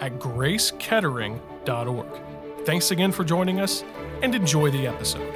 at gracekettering.org. Thanks again for joining us and enjoy the episode.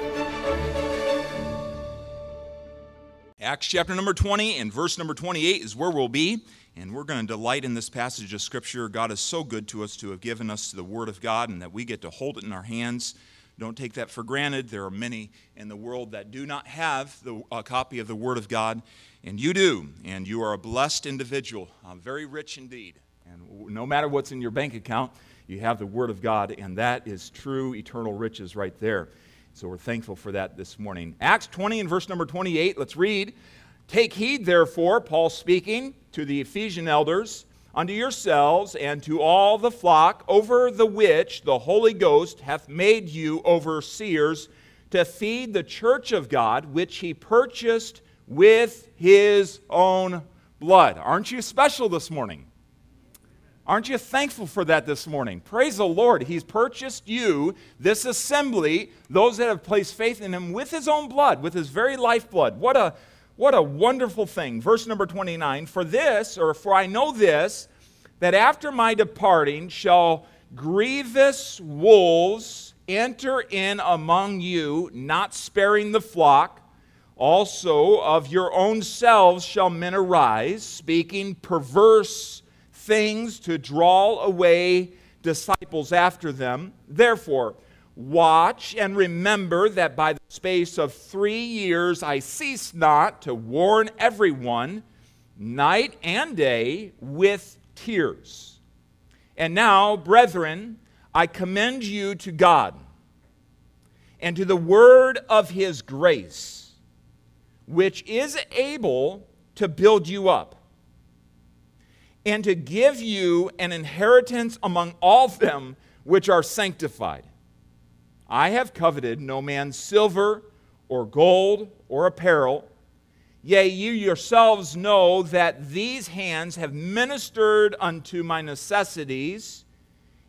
Acts chapter number 20 and verse number 28 is where we'll be. And we're going to delight in this passage of Scripture. God is so good to us to have given us the Word of God and that we get to hold it in our hands. Don't take that for granted. There are many in the world that do not have the, a copy of the Word of God, and you do. And you are a blessed individual, uh, very rich indeed. And no matter what's in your bank account, you have the Word of God, and that is true eternal riches right there. So we're thankful for that this morning. Acts 20 and verse number 28, let's read. Take heed, therefore, Paul speaking to the Ephesian elders, unto yourselves and to all the flock over the which the Holy Ghost hath made you overseers to feed the church of God, which he purchased with his own blood. Aren't you special this morning? Aren't you thankful for that this morning? Praise the Lord. He's purchased you, this assembly, those that have placed faith in him with his own blood, with his very lifeblood. What a what a wonderful thing. Verse number 29 For this, or for I know this, that after my departing shall grievous wolves enter in among you, not sparing the flock. Also, of your own selves shall men arise, speaking perverse things to draw away disciples after them. Therefore, watch and remember that by the space of three years I cease not to warn everyone, night and day, with tears. And now, brethren, I commend you to God and to the word of his grace, which is able to build you up and to give you an inheritance among all them which are sanctified. I have coveted no man's silver or gold or apparel. Yea, you yourselves know that these hands have ministered unto my necessities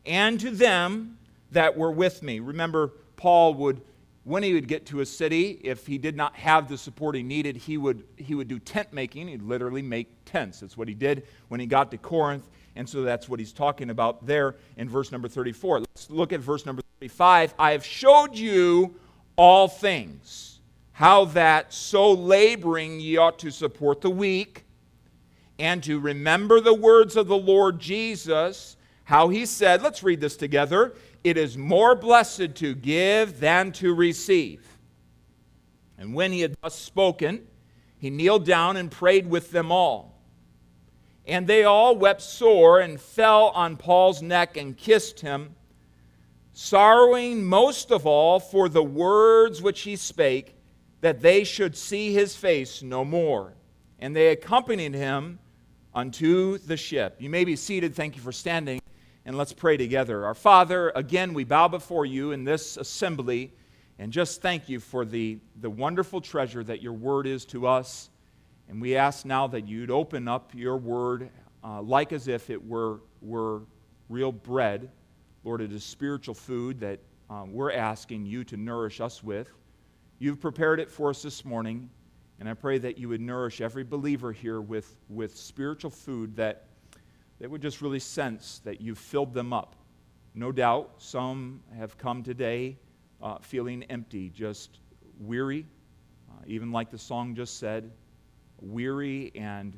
and to them that were with me. Remember, Paul would when he would get to a city, if he did not have the support he needed, he would, he would do tent making. He'd literally make tents. That's what he did when he got to Corinth. And so that's what he's talking about there in verse number 34. Let's look at verse number 35. I have showed you all things, how that so laboring ye ought to support the weak, and to remember the words of the Lord Jesus, how he said, let's read this together it is more blessed to give than to receive. And when he had thus spoken, he kneeled down and prayed with them all. And they all wept sore and fell on Paul's neck and kissed him, sorrowing most of all for the words which he spake, that they should see his face no more. And they accompanied him unto the ship. You may be seated. Thank you for standing and let's pray together. Our Father, again, we bow before you in this assembly and just thank you for the, the wonderful treasure that your word is to us. And we ask now that you'd open up your word uh, like as if it were, were real bread. Lord, it is spiritual food that um, we're asking you to nourish us with. You've prepared it for us this morning, and I pray that you would nourish every believer here with, with spiritual food that they would just really sense that you've filled them up. No doubt some have come today uh, feeling empty, just weary, uh, even like the song just said, weary and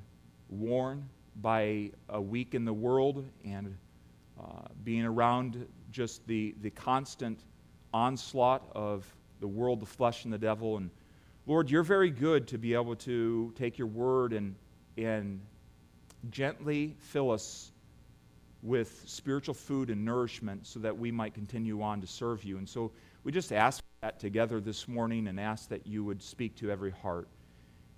worn by a week in the world and uh, being around just the, the constant onslaught of the world, the flesh, and the devil. And Lord, you're very good to be able to take your word and, and gently fill us with spiritual food and nourishment so that we might continue on to serve you. And so we just ask that together this morning and ask that you would speak to every heart.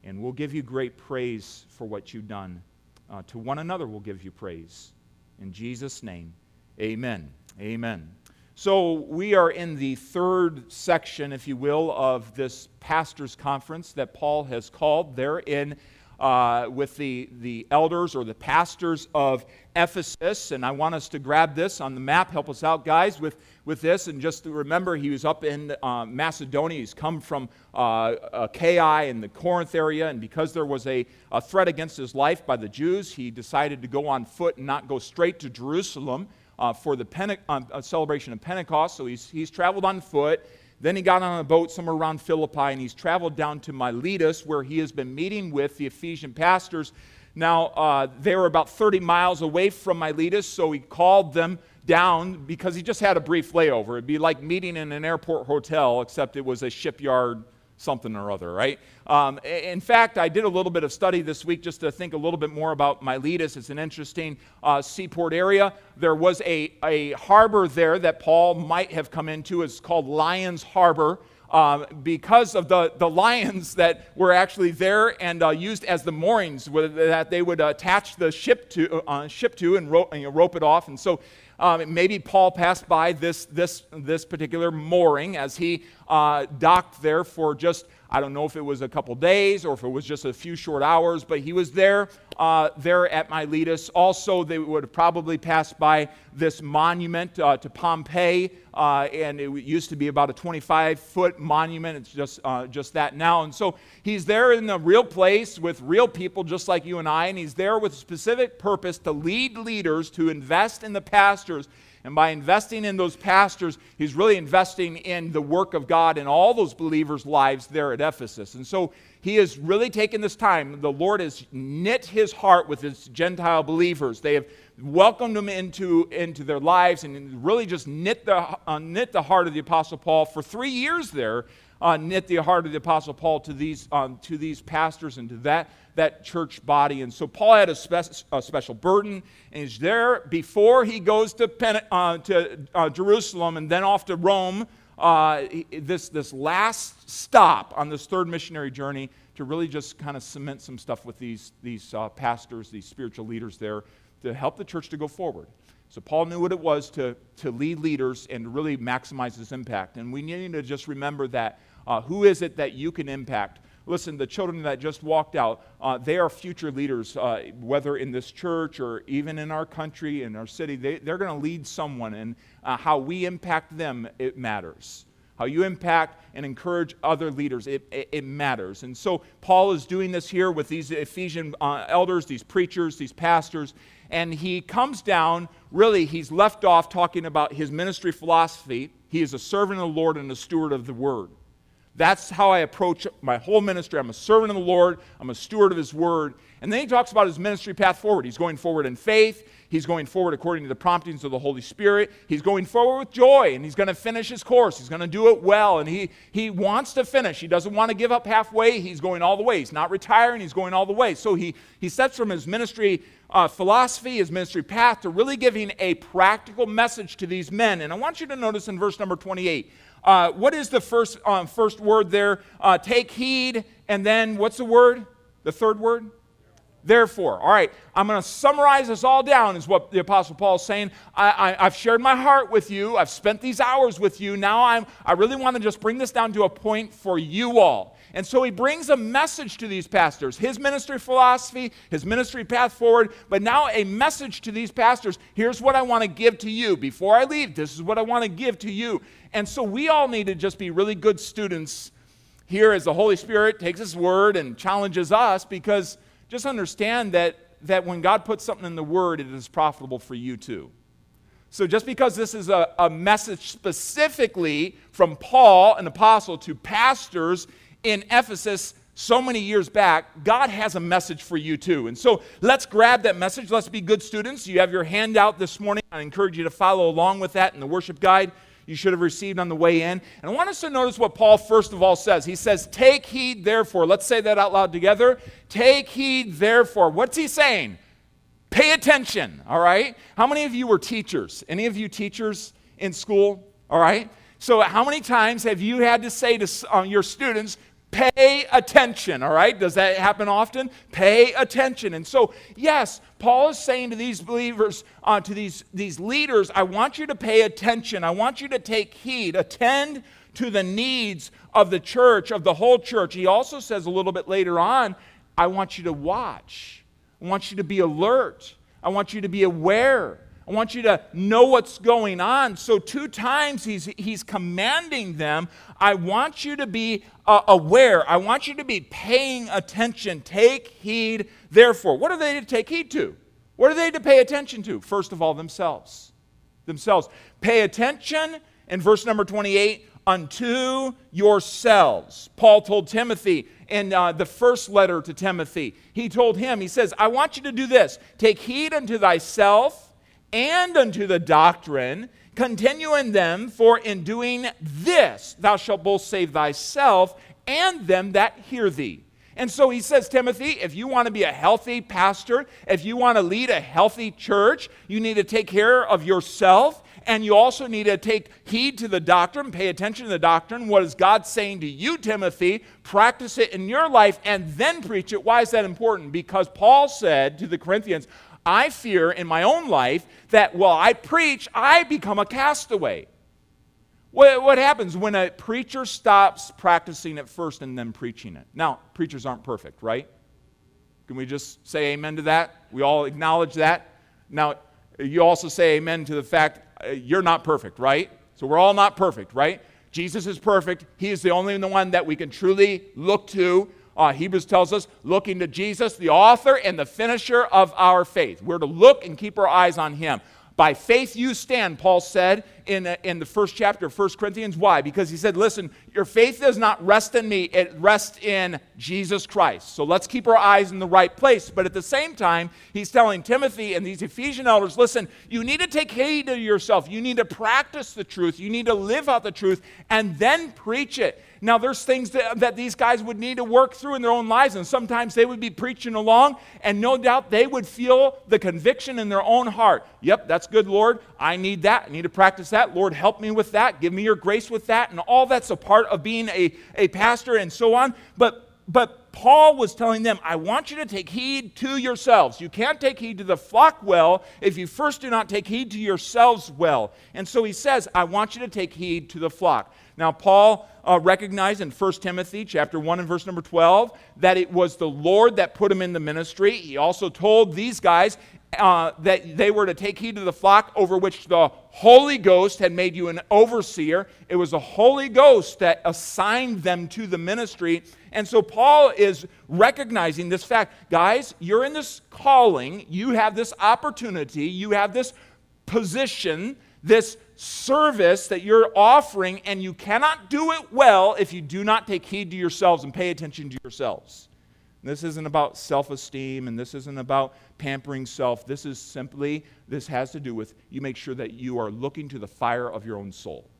And we'll give you great praise for what you've done. Uh, to one another, we'll give you praise. In Jesus' name, amen. Amen. So, we are in the third section, if you will, of this pastor's conference that Paul has called. There in uh, with the, the elders or the pastors of Ephesus. And I want us to grab this on the map. Help us out, guys, with, with this. And just remember, he was up in uh, Macedonia. He's come from uh, Achaia in the Corinth area. And because there was a, a threat against his life by the Jews, he decided to go on foot and not go straight to Jerusalem. Uh, for the Pente- uh, celebration of Pentecost. So he's, he's traveled on foot. Then he got on a boat somewhere around Philippi and he's traveled down to Miletus where he has been meeting with the Ephesian pastors. Now, uh, they were about 30 miles away from Miletus, so he called them down because he just had a brief layover. It'd be like meeting in an airport hotel, except it was a shipyard something or other, right? Um, in fact, I did a little bit of study this week just to think a little bit more about Miletus. It's an interesting uh, seaport area. There was a, a harbor there that Paul might have come into. It's called Lions Harbor. Um, because of the, the lions that were actually there and uh, used as the moorings that they would attach the ship to, uh, ship to and, ro- and rope it off. And so um, maybe Paul passed by this, this, this particular mooring as he uh, docked there for just, I don't know if it was a couple days or if it was just a few short hours, but he was there, uh, there at Miletus. Also, they would have probably passed by this monument uh, to Pompey, uh, and it used to be about a 25 foot monument. It's just, uh, just that now. And so he's there in a real place with real people just like you and I, and he's there with a specific purpose to lead leaders to invest in the pastors. And by investing in those pastors, he's really investing in the work of God in all those believers' lives there at Ephesus. And so he has really taken this time. The Lord has knit his heart with his Gentile believers. They have welcomed him into, into their lives and really just knit the, uh, knit the heart of the Apostle Paul for three years there. Uh, knit the heart of the Apostle Paul to these, um, to these pastors and to that, that church body. And so Paul had a, spe- a special burden, and he's there before he goes to, uh, to uh, Jerusalem and then off to Rome. Uh, this, this last stop on this third missionary journey to really just kind of cement some stuff with these, these uh, pastors, these spiritual leaders there to help the church to go forward. So Paul knew what it was to, to lead leaders and really maximize his impact. And we need to just remember that uh, who is it that you can impact? Listen, the children that just walked out, uh, they are future leaders, uh, whether in this church or even in our country, in our city. They, they're going to lead someone, and uh, how we impact them, it matters. How you impact and encourage other leaders, it, it, it matters. And so Paul is doing this here with these Ephesian uh, elders, these preachers, these pastors, and he comes down, really, he's left off talking about his ministry philosophy. He is a servant of the Lord and a steward of the word. That's how I approach my whole ministry. I'm a servant of the Lord, I'm a steward of his word. And then he talks about his ministry path forward. He's going forward in faith. He's going forward according to the promptings of the Holy Spirit. He's going forward with joy, and he's going to finish his course. He's going to do it well, and he, he wants to finish. He doesn't want to give up halfway. He's going all the way. He's not retiring, he's going all the way. So he, he sets from his ministry uh, philosophy, his ministry path, to really giving a practical message to these men. And I want you to notice in verse number 28. Uh, what is the first, um, first word there? Uh, take heed, and then what's the word? The third word? Therefore, all right, I'm going to summarize this all down, is what the Apostle Paul is saying. I, have shared my heart with you. I've spent these hours with you. Now I'm, I really want to just bring this down to a point for you all. And so he brings a message to these pastors his ministry philosophy, his ministry path forward, but now a message to these pastors. Here's what I want to give to you. Before I leave, this is what I want to give to you. And so we all need to just be really good students here as the Holy Spirit takes his word and challenges us because just understand that, that when God puts something in the Word, it is profitable for you too. So, just because this is a, a message specifically from Paul, an apostle, to pastors in Ephesus so many years back, God has a message for you too. And so, let's grab that message. Let's be good students. You have your handout this morning. I encourage you to follow along with that in the worship guide you should have received on the way in. And I want us to notice what Paul first of all says. He says, Take heed, therefore. Let's say that out loud together. Take heed, therefore. What's he saying? Pay attention, all right? How many of you were teachers? Any of you teachers in school? All right? So, how many times have you had to say to uh, your students, pay attention, all right? Does that happen often? Pay attention. And so, yes, Paul is saying to these believers, uh, to these, these leaders, I want you to pay attention. I want you to take heed, attend to the needs of the church, of the whole church. He also says a little bit later on, I want you to watch. I want you to be alert. I want you to be aware. I want you to know what's going on. So, two times he's, he's commanding them I want you to be uh, aware. I want you to be paying attention. Take heed, therefore. What are they to take heed to? What are they to pay attention to? First of all, themselves. Themselves. Pay attention in verse number 28 unto yourselves. Paul told Timothy in uh, the first letter to Timothy, he told him, he says, I want you to do this take heed unto thyself and unto the doctrine. Continue in them, for in doing this thou shalt both save thyself and them that hear thee. And so he says, Timothy, if you want to be a healthy pastor, if you want to lead a healthy church, you need to take care of yourself and you also need to take heed to the doctrine, pay attention to the doctrine. What is God saying to you, Timothy? Practice it in your life and then preach it. Why is that important? Because Paul said to the Corinthians, I fear in my own life that while I preach, I become a castaway. What, happens when a preacher stops practicing it first and then preaching it? Now, preachers aren't perfect, right? Can we just say amen to that? We all acknowledge that. Now, you also say amen to the fact uh, you're not perfect, right? So we're all not perfect, right? Jesus is perfect. He is the only one that we can truly look to. Uh, Hebrews tells us, looking to Jesus, the author and the finisher of our faith. We're to look and keep our eyes on him. By faith you stand, Paul said in, uh, in the first chapter of 1 Corinthians. Why? Because he said, listen, your faith does not rest in me, it rests in Jesus Christ. So let's keep our eyes in the right place. But at the same time, he's telling Timothy and these Ephesian elders, listen, you need to take heed to yourself. You need to practice the truth. You need to live out the truth and then preach it. Now, there's things that, that these guys would need to work through in their own lives, and sometimes they would be preaching along, and no doubt they would feel the conviction in their own heart. Yep, that's good, Lord. I need that. I need to practice that. Lord, help me with that. Give me your grace with that. And all that's a part of being a, a pastor and so on. But, but Paul was telling them, I want you to take heed to yourselves. You can't take heed to the flock well if you first do not take heed to yourselves well. And so he says, I want you to take heed to the flock. Now, Paul uh, recognized in 1 Timothy chapter 1 and verse number 12 that it was the Lord that put him in the ministry. He also told these guys uh, that they were to take heed to the flock over which the Holy Ghost had made you an overseer. It was the Holy Ghost that assigned them to the ministry. And so Paul is recognizing this fact. Guys, you're in this calling, you have this opportunity, you have this position, this service that you're offering, and you cannot do it well if you do not take heed to yourselves and pay attention to yourselves. This isn't about self esteem and this isn't about pampering self. This is simply, this has to do with you make sure that you are looking to the fire of your own soul.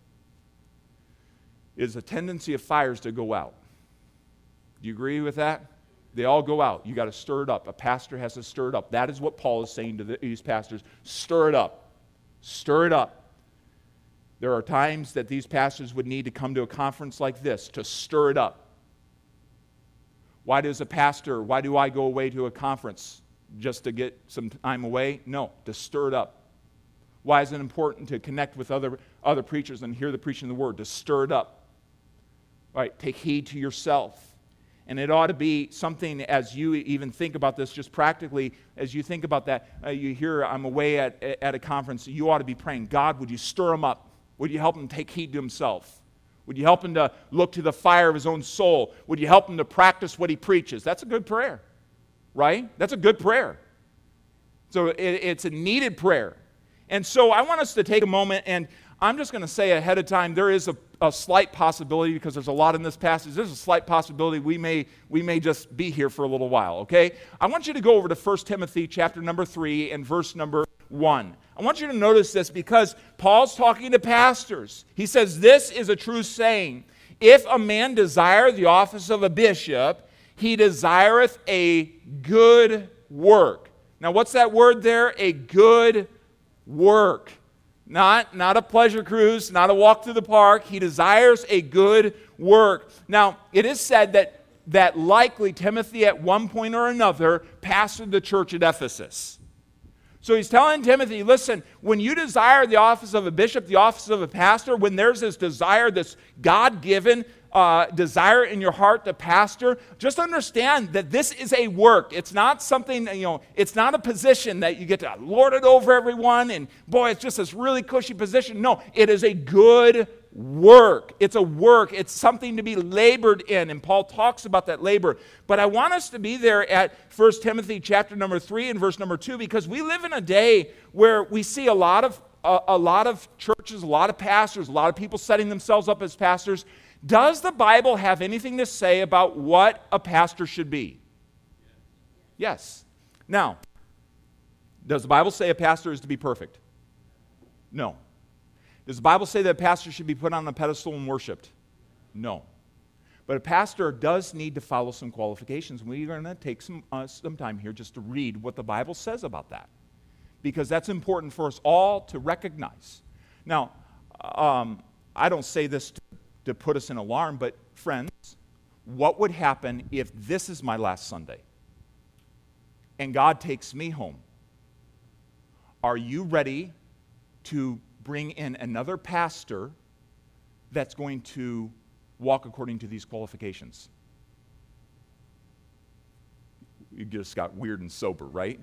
It is a tendency of fires to go out. Do you agree with that? They all go out. You got to stir it up. A pastor has to stir it up. That is what Paul is saying to these pastors stir it up. Stir it up. There are times that these pastors would need to come to a conference like this to stir it up. Why does a pastor, why do I go away to a conference? Just to get some time away? No, to stir it up. Why is it important to connect with other, other preachers and hear the preaching of the word? To stir it up. Right, take heed to yourself. And it ought to be something as you even think about this, just practically, as you think about that, uh, you hear I'm away at, at a conference, you ought to be praying, God, would you stir him up? Would you help him take heed to himself? Would you help him to look to the fire of his own soul? Would you help him to practice what he preaches? That's a good prayer, right? That's a good prayer. So it, it's a needed prayer. And so I want us to take a moment, and I'm just going to say ahead of time there is a, a, slight possibility, because there's a lot in this passage, there's a slight possibility we may, we may just be here for a little while, okay? I want you to go over to 1 Timothy chapter number 3 and verse number 1. I want you to notice this because Paul's talking to pastors. He says, This is a true saying. If a man desire the office of a bishop, he desireth a good work. Now, what's that word there? A good work. Not, not a pleasure cruise, not a walk through the park. He desires a good work. Now, it is said that, that likely Timothy, at one point or another, pastored the church at Ephesus. So he's telling Timothy, listen, when you desire the office of a bishop, the office of a pastor, when there's this desire, this God given uh, desire in your heart to pastor, just understand that this is a work. It's not something, you know, it's not a position that you get to lord it over everyone and boy, it's just this really cushy position. No, it is a good work. It's a work. It's something to be labored in. And Paul talks about that labor. But I want us to be there at 1 Timothy chapter number 3 and verse number 2 because we live in a day where we see a lot of a, a lot of churches, a lot of pastors, a lot of people setting themselves up as pastors. Does the Bible have anything to say about what a pastor should be? Yes. Now, does the Bible say a pastor is to be perfect? No. Does the Bible say that a pastor should be put on a pedestal and worshiped? No. But a pastor does need to follow some qualifications. We're going to take some, uh, some time here just to read what the Bible says about that. Because that's important for us all to recognize. Now, um, I don't say this to, to put us in alarm, but friends, what would happen if this is my last Sunday and God takes me home? Are you ready to bring in another pastor that's going to walk according to these qualifications. You just got weird and sober, right?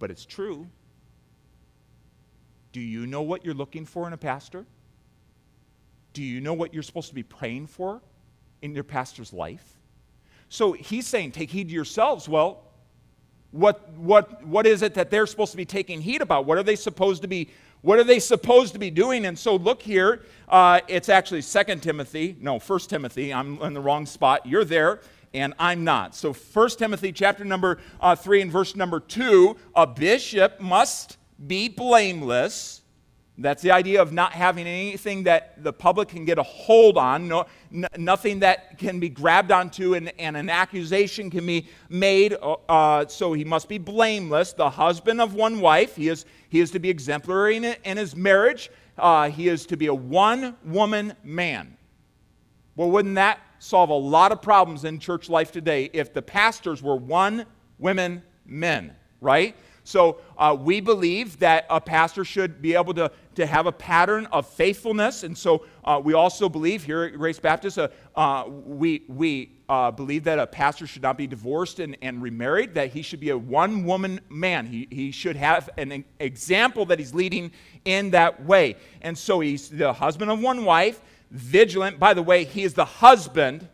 But it's true. Do you know what you're looking for in a pastor? Do you know what you're supposed to be praying for in your pastor's life? So he's saying, take heed to yourselves. Well, what, what, what is it that they're supposed to be taking heed about? What are they supposed to be what are they supposed to be doing? And so look here. Uh, it's actually Second Timothy. No, First Timothy. I'm in the wrong spot. You're there and I'm not. So First Timothy chapter number uh, 3 and verse number 2, a bishop must be blameless that's the idea of not having anything that the public can get a hold on, no, n- nothing that can be grabbed onto, and, and an accusation can be made. Uh, uh, so he must be blameless, the husband of one wife. He is, he is to be exemplary in, in his marriage. Uh, he is to be a one woman man. Well, wouldn't that solve a lot of problems in church life today if the pastors were one women men, right? So uh, we believe that a pastor should be able to, to have a pattern of faithfulness. And so uh, we also believe here at Grace Baptist, uh, uh we, we uh, believe that a pastor should not be divorced and, and remarried, that he should be a one woman man. He, he should have an example that he's leading in that way. And so he's the husband of one wife, vigilant. By the way, he is the husband.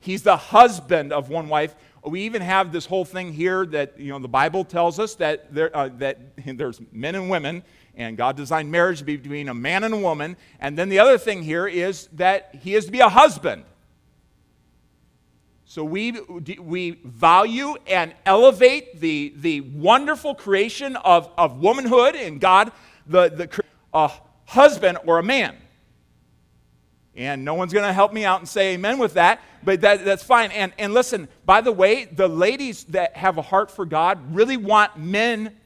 He's the husband of one wife we even have this whole thing here that you know the Bible tells us that there uh, that there's men and women, and God designed marriage to be between a man and a woman. And then the other thing here is that he is to be a husband. So we, we value and elevate the, the wonderful creation of, of womanhood in God, the, the a husband or a man. And no one's going to help me out and say amen with that, but that, that's fine. And, and listen, by the way, the ladies that have a heart for God really want men,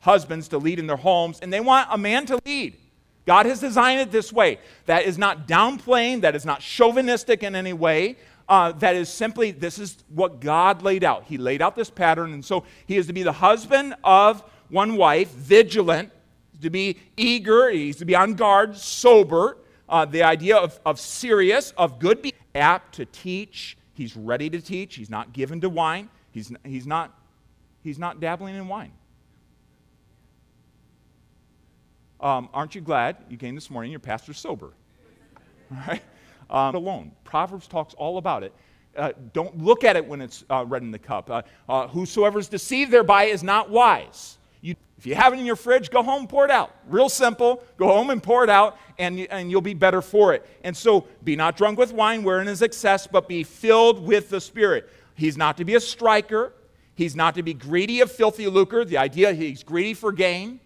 husbands, to lead in their homes, and they want a man to lead. God has designed it this way. That is not downplaying, that is not chauvinistic in any way. Uh, that is simply, this is what God laid out. He laid out this pattern, and so he is to be the husband of one wife, vigilant, to be eager, he's to be on guard, sober uh, the idea of, of serious, of good, be apt to teach. He's ready to teach. He's not given to wine. He's, he's, not, he's not dabbling in wine. Um, aren't you glad you came this morning? Your pastor's sober. All right? Um, alone. Proverbs talks all about it. Uh, don't look at it when it's uh, red in the cup. Uh, uh whosoever is deceived thereby is not wise. If you have it in your fridge, go home, pour it out. Real simple. Go home and pour it out, and, and you'll be better for it. And so, be not drunk with wine wherein is excess, but be filled with the Spirit. He's not to be a striker. He's not to be greedy of filthy lucre. The idea he's greedy for gain.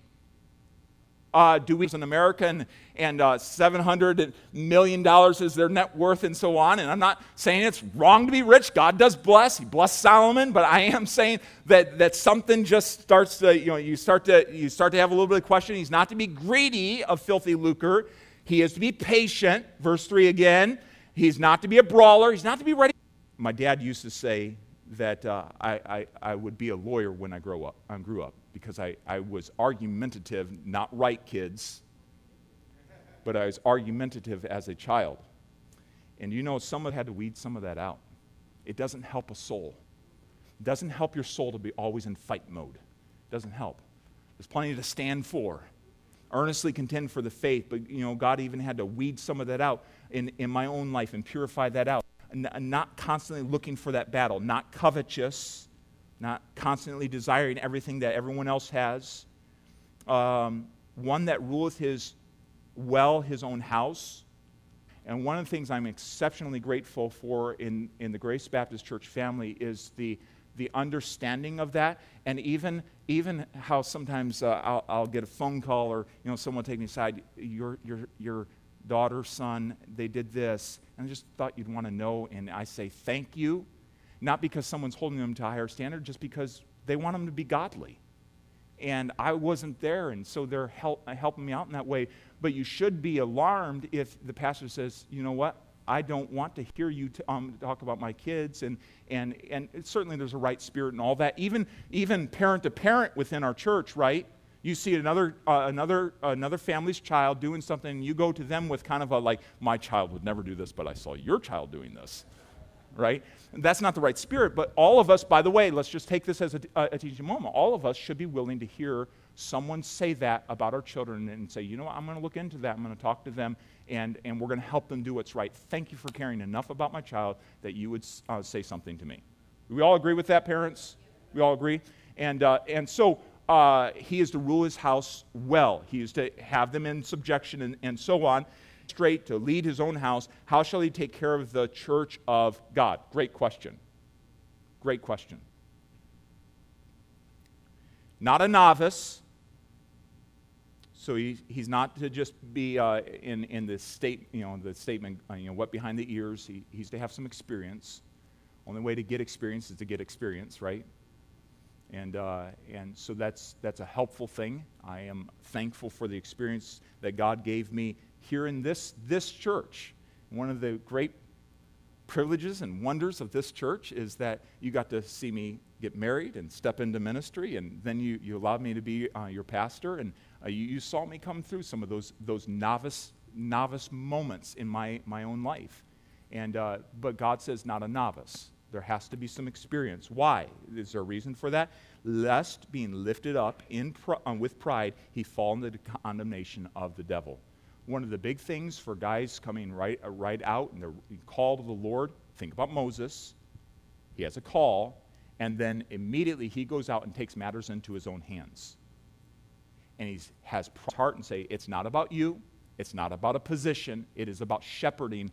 Uh, do we in America and, and uh, 700 million dollars is their net worth and so on. And I'm not saying it's wrong to be rich. God does bless. He blessed Solomon, but I am saying that, that something just starts to, you know, you start to you start to have a little bit of question. He's not to be greedy of filthy lucre. He is to be patient. Verse 3 again. He's not to be a brawler. He's not to be ready. My dad used to say that uh, I, I, I would be a lawyer when I grow up, I grew up because I, I was argumentative, not right kids, but I was argumentative as a child. And you know, someone had to weed some of that out. It doesn't help a soul. It doesn't help your soul to be always in fight mode. It doesn't help. There's plenty to stand for. Earnestly contend for the faith, but you know, God even had to weed some of that out in, in my own life and purify that out. And not constantly looking for that battle, not covetous, not constantly desiring everything that everyone else has. Um, one that ruleth his well his own house. And one of the things I'm exceptionally grateful for in, in the Grace Baptist Church family is the, the understanding of that, and even, even how sometimes uh, I'll, I'll, get a phone call or you know someone take me aside. Your, your, your daughter, son, they did this, and I just thought you'd want to know. And I say thank you not because someone's holding them to a higher standard, just because they want them to be godly. And I wasn't there, and so they're help, helping me out in that way. But you should be alarmed if the pastor says, you know what, I don't want to hear you t- um, talk about my kids. And, and, and certainly there's a right spirit and all that. Even, even parent to parent within our church, right? You see another, uh, another, another family's child doing something, and you go to them with kind of a like, my child would never do this, but I saw your child doing this right? That's not the right spirit, but all of us, by the way, let's just take this as a, a, teaching moment. All of us should be willing to hear someone say that about our children and say, you know what, I'm going to look into that. I'm going to talk to them, and, and we're going to help them do what's right. Thank you for caring enough about my child that you would uh, say something to me. We all agree with that, parents? We all agree? And, uh, and so uh, he is to rule his house well, he is to have them in subjection and, and so on straight to lead his own house, how shall he take care of the church of God? Great question. Great question. Not a novice. So he, he's not to just be uh, in, in the state, you know, the statement, uh, you know, what behind the ears. He, he's to have some experience. Only way to get experience is to get experience, right? And, uh, and so that's, that's a helpful thing. I am thankful for the experience that God gave me here in this, this church. One of the great privileges and wonders of this church is that you got to see me get married and step into ministry, and then you, you allowed me to be uh, your pastor, and uh, you, you, saw me come through some of those, those novice, novice moments in my, my own life. And, uh, but God says, not a novice. There has to be some experience. Why? Is there a reason for that? Lest being lifted up in pr- uh, with pride, he fall into the condemnation of the devil one of the big things for guys coming right, uh, right out and they're to the Lord, think about Moses. He has a call, and then immediately he goes out and takes matters into his own hands. And he has heart and say, It's not about you, it's not about a position, it is about shepherding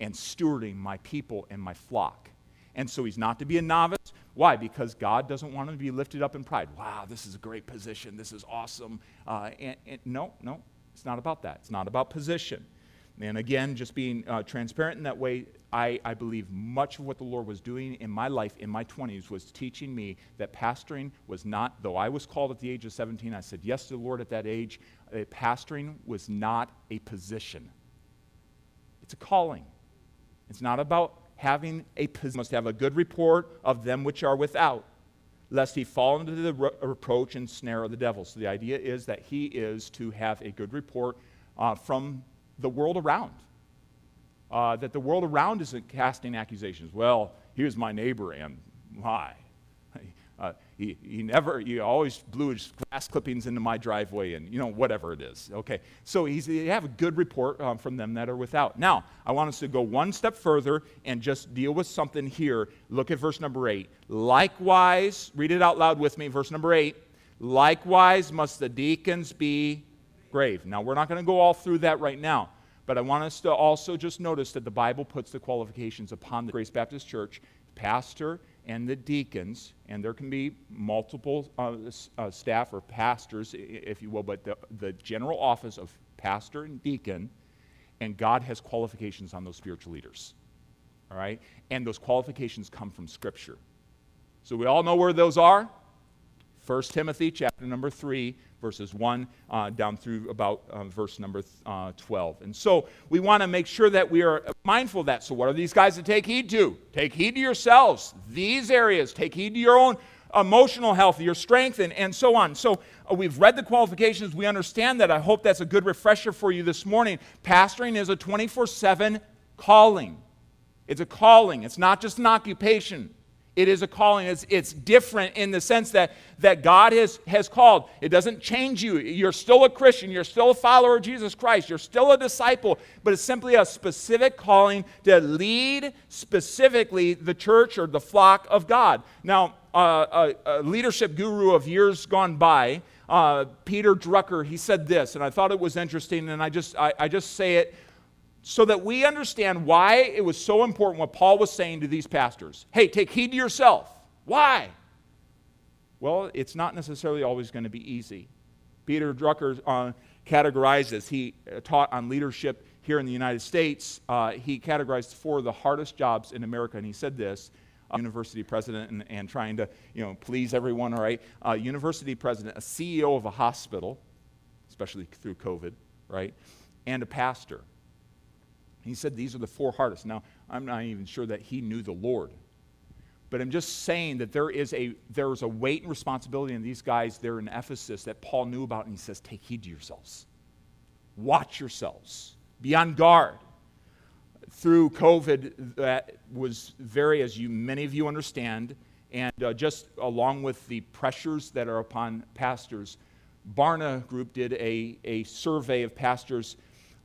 and stewarding my people and my flock. And so he's not to be a novice. Why? Because God doesn't want him to be lifted up in pride. Wow, this is a great position. This is awesome. Uh, and, and no, no, it's not about that. It's not about position. And again, just being uh, transparent in that way, I, I believe much of what the Lord was doing in my life in my 20s was teaching me that pastoring was not, though I was called at the age of 17, I said yes to the Lord at that age, uh, pastoring was not a position. It's a calling. It's not about having a position. must have a good report of them which are without lest he fall into the re- reproach and snare of the devil. So the idea is that he is to have a good report uh, from the world around. Uh, that the world around isn't casting accusations. Well, he was my neighbor, and why? He, he never, he always blew his grass clippings into my driveway and, you know, whatever it is. Okay. So he's, he have a good report um, from them that are without. Now, I want us to go one step further and just deal with something here. Look at verse number eight. Likewise, read it out loud with me, verse number eight. Likewise must the deacons be grave. Now, we're not going to go all through that right now. But I want us to also just notice that the Bible puts the qualifications upon the Grace Baptist Church pastor and the deacons, and there can be multiple uh, uh, staff or pastors, if you will, but the, the general office of pastor and deacon, and God has qualifications on those spiritual leaders. All right? And those qualifications come from Scripture. So we all know where those are. 1 Timothy chapter number 3, verses 1 uh, down through about uh, verse number uh, 12. And so we want to make sure that we are mindful of that. So, what are these guys to take heed to? Take heed to yourselves. These areas, take heed to your own emotional health, your strength, and, and so on. So, uh, we've read the qualifications. We understand that. I hope that's a good refresher for you this morning. Pastoring is a 24 7 calling. It's a calling, it's not just an occupation. It is a calling. It's, it's different in the sense that, that God has, has called. It doesn't change you. You're still a Christian. You're still a follower of Jesus Christ. You're still a disciple. But it's simply a specific calling to lead specifically the church or the flock of God. Now, uh, a, a, leadership guru of years gone by, uh, Peter Drucker, he said this, and I thought it was interesting, and I just, I, I just say it so that we understand why it was so important what Paul was saying to these pastors. Hey, take heed to yourself. Why? Well, it's not necessarily always going to be easy. Peter Drucker uh, categorizes, he uh, taught on leadership here in the United States. Uh, he categorized four of the hardest jobs in America, and he said this university president and, and, trying to you know please everyone all right uh, university president a ceo of a hospital especially through covid right and a pastor he said these are the four hardest. Now, I'm not even sure that he knew the Lord. But I'm just saying that there is a there is a weight and responsibility in these guys there in Ephesus that Paul knew about, and he says, take heed to yourselves. Watch yourselves. Be on guard. Through COVID, that was very, as you many of you understand, and uh, just along with the pressures that are upon pastors, Barna Group did a, a survey of pastors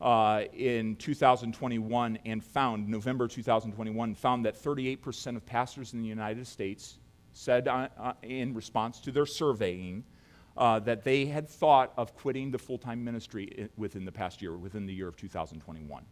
uh, in 2021 and found, November 2021, found that 38% of pastors in the United States said uh, uh, in response to their surveying uh, that they had thought of quitting the full time ministry within the past year, within the year of 2021.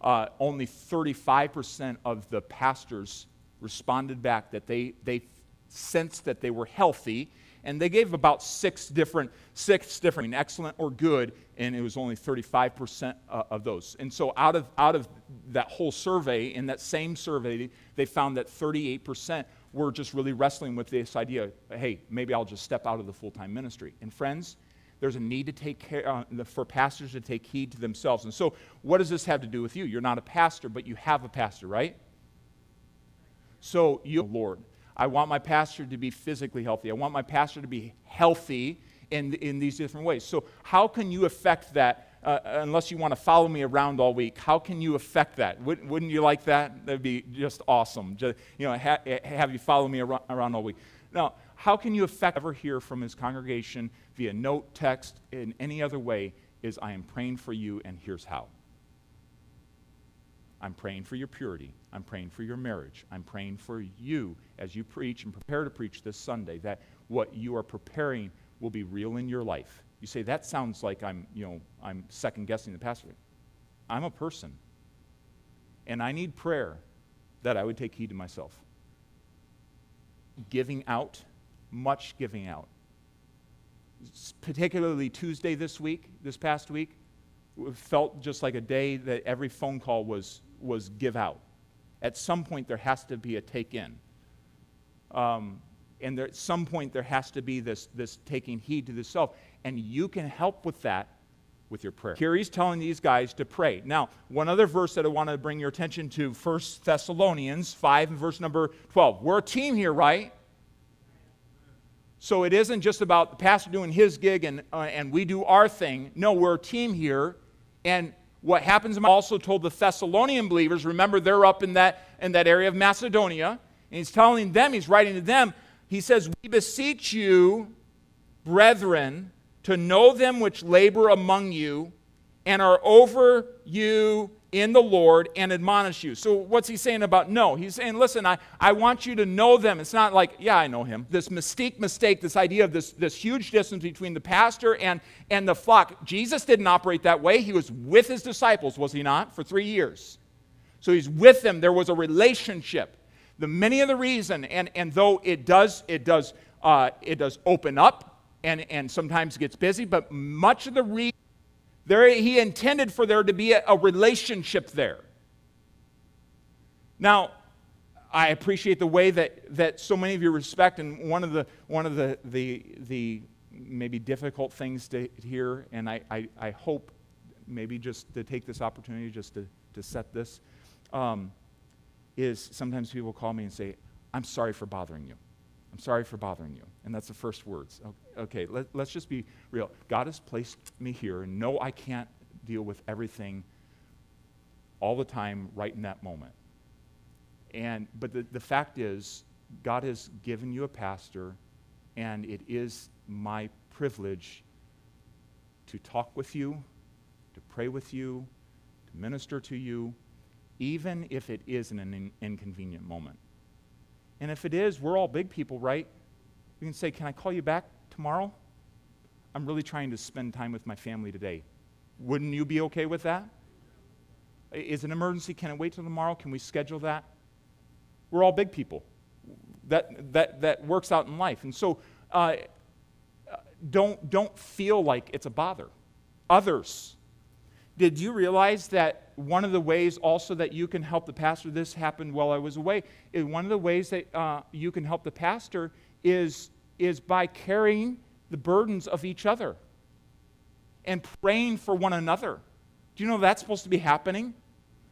Uh, only 35% of the pastors responded back that they, they sensed that they were healthy and they gave about six different, six different, excellent or good, and it was only 35% uh, of those. And so out of, out of that whole survey, in that same survey, they found that 38% were just really wrestling with this idea, hey, maybe I'll just step out of the full-time ministry. And friends, there's a need to take care uh, for pastors to take heed to themselves. And so, what does this have to do with you? You're not a pastor, but you have a pastor, right? So, you, Lord. I want my pastor to be physically healthy. I want my pastor to be healthy in, in these different ways. So, how can you affect that? Uh, unless you want to follow me around all week, how can you affect that? Wouldn't, wouldn't you like that? That'd be just awesome. Just, you know, ha- have you follow me around, around all week. Now, how can you affect ever hear from his congregation via note, text, in any other way? Is I am praying for you, and here's how. I'm praying for your purity. I'm praying for your marriage. I'm praying for you as you preach and prepare to preach this Sunday that what you are preparing will be real in your life. You say, that sounds like I'm, you know, I'm second guessing the pastor. I'm a person. And I need prayer that I would take heed to myself. Giving out, much giving out. Particularly Tuesday this week, this past week, felt just like a day that every phone call was, was give out. At some point, there has to be a take in. Um, and there, at some point, there has to be this, this taking heed to the self. And you can help with that with your prayer. Here he's telling these guys to pray. Now, one other verse that I want to bring your attention to 1 Thessalonians 5 and verse number 12. We're a team here, right? So it isn't just about the pastor doing his gig and, uh, and we do our thing. No, we're a team here. And what happens, I'm also told the Thessalonian believers, remember they're up in that, in that area of Macedonia. And he's telling them, he's writing to them, he says, We beseech you, brethren, to know them which labor among you and are over you in the Lord and admonish you. So, what's he saying about know? He's saying, listen, I, I want you to know them. It's not like, yeah, I know him. This mystique mistake, this idea of this, this huge distance between the pastor and, and the flock. Jesus didn't operate that way. He was with his disciples, was he not, for three years? So, he's with them. There was a relationship. the many of the reason, and, and though it does, it does, uh, it does open up and, and sometimes gets busy, but much of the reason there, he intended for there to be a, a relationship there. Now, I appreciate the way that, that so many of you respect, and one of the, one of the, the, the maybe difficult things to hear, and I, I, I hope maybe just to take this opportunity just to, to set this, um, is sometimes people call me and say, I'm sorry for bothering you. I'm sorry for bothering you. And that's the first words. Okay, let, us just be real. God has placed me here, no, I can't deal with everything all the time right in that moment. And, but the, the fact is, God has given you a pastor, and it is my privilege to talk with you, to pray with you, to minister to you, even if it is in an in- inconvenient moment. And if it is, we're all big people, right? We can say, Can I call you back tomorrow? I'm really trying to spend time with my family today. Wouldn't you be okay with that? Is an emergency? Can it wait till tomorrow? Can we schedule that? We're all big people. That, that, that works out in life. And so uh, don't, don't feel like it's a bother. Others. Did you realize that one of the ways also that you can help the pastor, this happened while I was away, one of the ways that uh, you can help the pastor is, is by carrying the burdens of each other and praying for one another. Do you know that's supposed to be happening?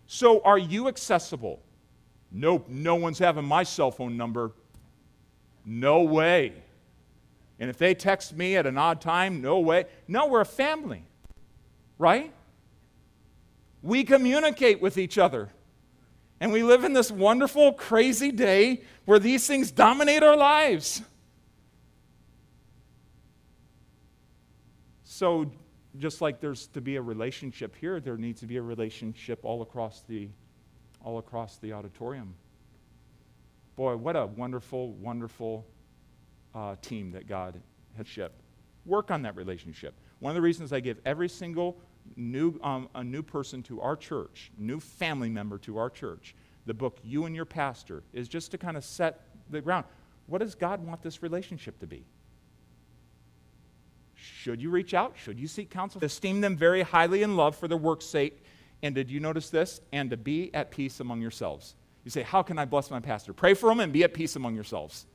So, are you accessible? Nope, no one's having my cell phone number. No way. And if they text me at an odd time, no way. No, we're a family, right? We communicate with each other. And we live in this wonderful, crazy day where these things dominate our lives. So, just like there's to be a relationship here, there needs to be a relationship all across the, all across the auditorium. Boy, what a wonderful, wonderful uh, team that God has shipped. Work on that relationship. One of the reasons I give every single new, um, a new person to our church, new family member to our church, the book You and Your Pastor, is just to kind of set the ground. What does God want this relationship to be? Should you reach out? Should you seek counsel? Esteem them very highly in love for their work's sake. And did you notice this? And to be at peace among yourselves. You say, How can I bless my pastor? Pray for him and be at peace among yourselves.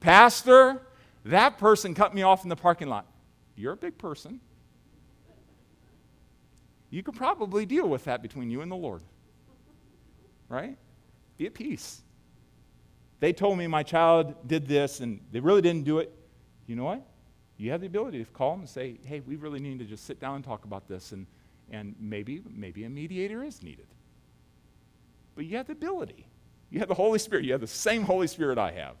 Pastor, that person cut me off in the parking lot. You're a big person you could probably deal with that between you and the Lord. Right? Be at peace. They told me my child did this and they really didn't do it. You know what? You have the ability to call them and say, hey, we really need to just sit down and talk about this, and, and maybe, maybe a mediator is needed. But you have the ability. You have the Holy Spirit. You have the same Holy Spirit I have.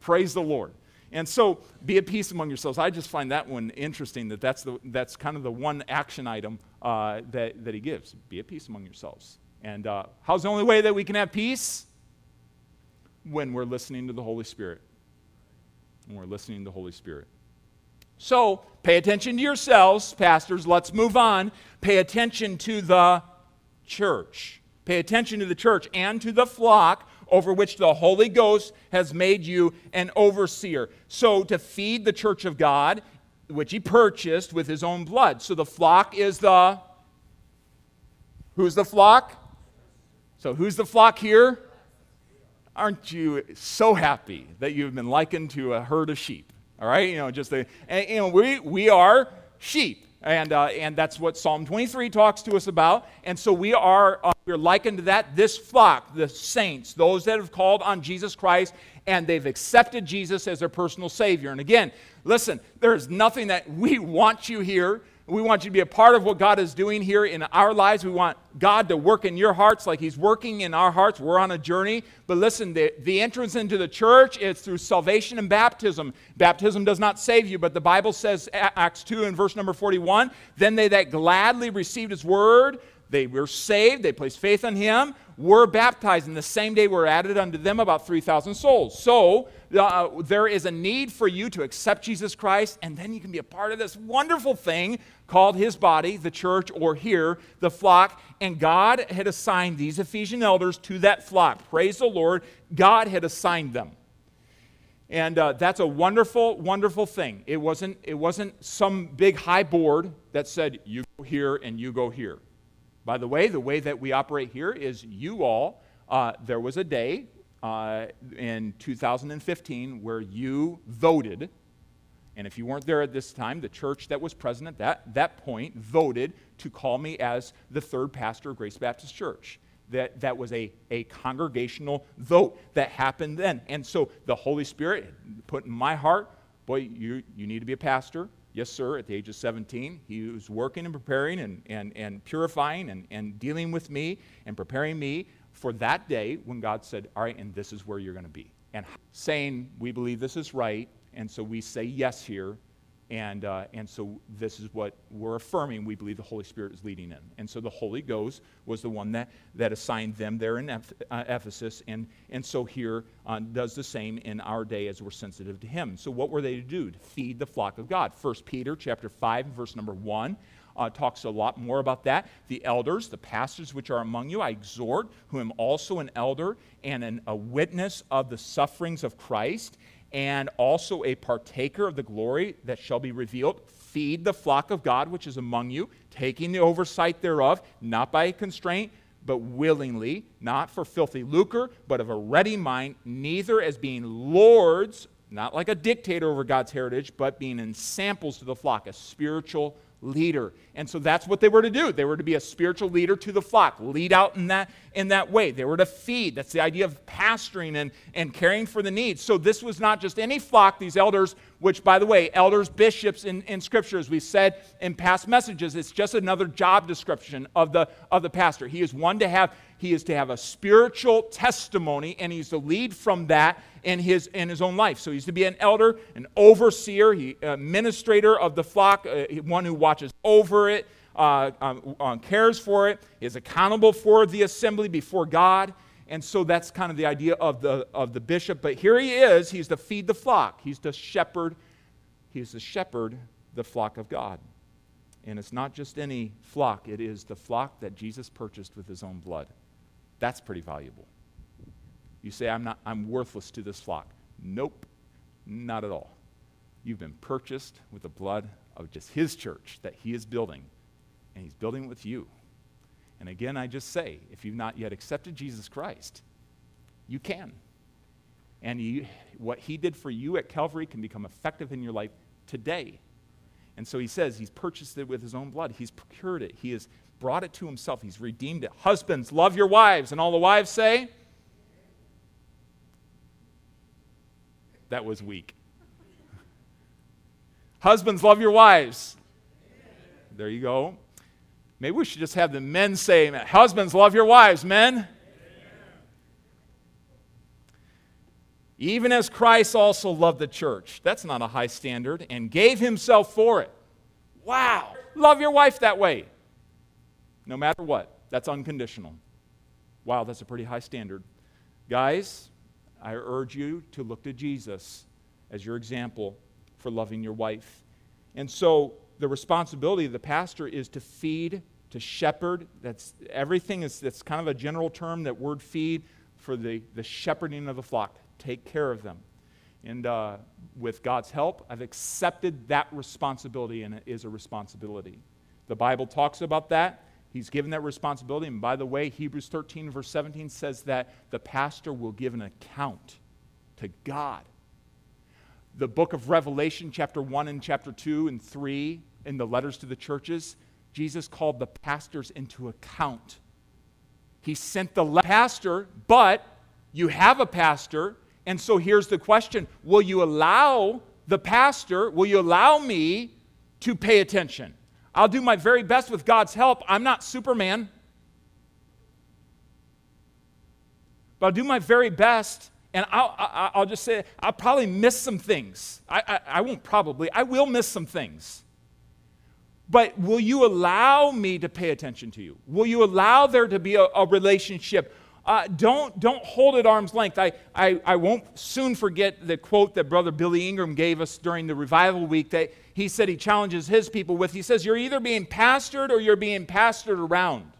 Praise the Lord. And so be at peace among yourselves. I just find that one interesting that that's, the, that's kind of the one action item uh, that, that he gives. Be at peace among yourselves. And uh, how's the only way that we can have peace? When we're listening to the Holy Spirit. When we're listening to the Holy Spirit. So pay attention to yourselves, pastors. Let's move on. Pay attention to the church. Pay attention to the church and to the flock over which the Holy Ghost has made you an overseer. So, to feed the church of God, which he purchased with his own blood. So, the flock is the. Who's the flock? So, who's the flock here? Aren't you so happy that you've been likened to a herd of sheep? All right, you know, just the, and, you know, we, we are sheep. And, uh, and that's what Psalm 23 talks to us about. And so we are uh, we're likened to that. This flock, the saints, those that have called on Jesus Christ and they've accepted Jesus as their personal Savior. And again, listen, there's nothing that we want you here we want you to be a part of what God is doing here in our lives. We want God to work in your hearts like He's working in our hearts. We're on a journey. But listen, the, the entrance into the church is through salvation and baptism. Baptism does not save you, but the Bible says, Acts 2 and verse number 41, then they that gladly received His word, they were saved, they placed faith in Him, were baptized, and the same day were added unto them about 3,000 souls. So uh, there is a need for you to accept Jesus Christ, and then you can be a part of this wonderful thing called his body, the church, or here, the flock. And God had assigned these Ephesian elders to that flock. Praise the Lord. God had assigned them. And uh, that's a wonderful, wonderful thing. It wasn't, it wasn't some big high board that said, you go here and you go here. By the way, the way that we operate here is you all, uh, there was a day uh, in 2015 where you voted. And if you weren't there at this time, the church that was present at that, that point voted to call me as the third pastor of Grace Baptist Church. That, that was a, a congregational vote that happened then. And so the Holy Spirit put in my heart, boy, you, you need to be a pastor. Yes, sir, at the age of 17. He was working and preparing and, and, and purifying and, and dealing with me and preparing me for that day when God said, All right, and this is where you're going to be. And saying, We believe this is right, and so we say yes here. And, uh, and so this is what we're affirming we believe the Holy Spirit is leading in. And so the Holy Ghost was the one that, that assigned them there in Eph- uh, Ephesus. And, and so here uh, does the same in our day as we're sensitive to Him. So what were they to do? To feed the flock of God. 1 Peter chapter 5, verse number 1 uh, talks a lot more about that. The elders, the pastors which are among you, I exhort, who am also an elder and an, a witness of the sufferings of Christ, and also a partaker of the glory that shall be revealed. Feed the flock of God which is among you, taking the oversight thereof, not by constraint, but willingly, not for filthy lucre, but of a ready mind, neither as being lords, not like a dictator over God's heritage, but being in samples to the flock, a spiritual leader. And so that's what they were to do. They were to be a spiritual leader to the flock, lead out in that, in that way. They were to feed. That's the idea of pastoring and, and caring for the needs. So this was not just any flock, these elders, which, by the way, elders, bishops in, in Scripture, as we said in past messages, it's just another job description of the, of the pastor. He is one to have he is to have a spiritual testimony, and he's to lead from that in his, in his own life. So he's to be an elder, an overseer, he, administrator of the flock, uh, one who watches over it, uh, um, um, cares for it, is accountable for the assembly before God. And so that's kind of the idea of the, of the bishop. But here he is, he's to feed the flock, he's to shepherd, he's to shepherd the flock of God. And it's not just any flock, it is the flock that Jesus purchased with his own blood. That's pretty valuable. You say, I'm, not, I'm worthless to this flock. Nope, not at all. You've been purchased with the blood of just his church that he is building, and he's building it with you. And again, I just say, if you've not yet accepted Jesus Christ, you can. And you, what he did for you at Calvary can become effective in your life today. And so he says he's purchased it with his own blood. He's procured it. He has brought it to himself. He's redeemed it. Husbands, love your wives. And all the wives say, That was weak. Husbands, love your wives. There you go. Maybe we should just have the men say, Husbands, love your wives, men. Even as Christ also loved the church. That's not a high standard, and gave himself for it. Wow. Love your wife that way no matter what. That's unconditional. Wow, that's a pretty high standard. Guys, I urge you to look to Jesus as your example for loving your wife. And so the responsibility of the pastor is to feed, to shepherd. That's everything is that's kind of a general term, that word feed, for the, the shepherding of the flock. Take care of them. And uh, with God's help, I've accepted that responsibility, and it is a responsibility. The Bible talks about that. He's given that responsibility. And by the way, Hebrews 13, verse 17 says that the pastor will give an account to God. The book of Revelation, chapter 1 and chapter 2 and 3, in the letters to the churches, Jesus called the pastors into account. He sent the pastor, but you have a pastor. And so here's the question Will you allow the pastor, will you allow me to pay attention? I'll do my very best with God's help. I'm not Superman. But I'll do my very best, and I'll, I'll just say, I'll probably miss some things. I, I, I won't probably, I will miss some things. But will you allow me to pay attention to you? Will you allow there to be a, a relationship Uh, don't, don't hold at arm's length. I, I, I won't soon forget the quote that Brother Billy Ingram gave us during the revival week that he said he challenges his people with. He says, You're either being pastored or you're being pastored around.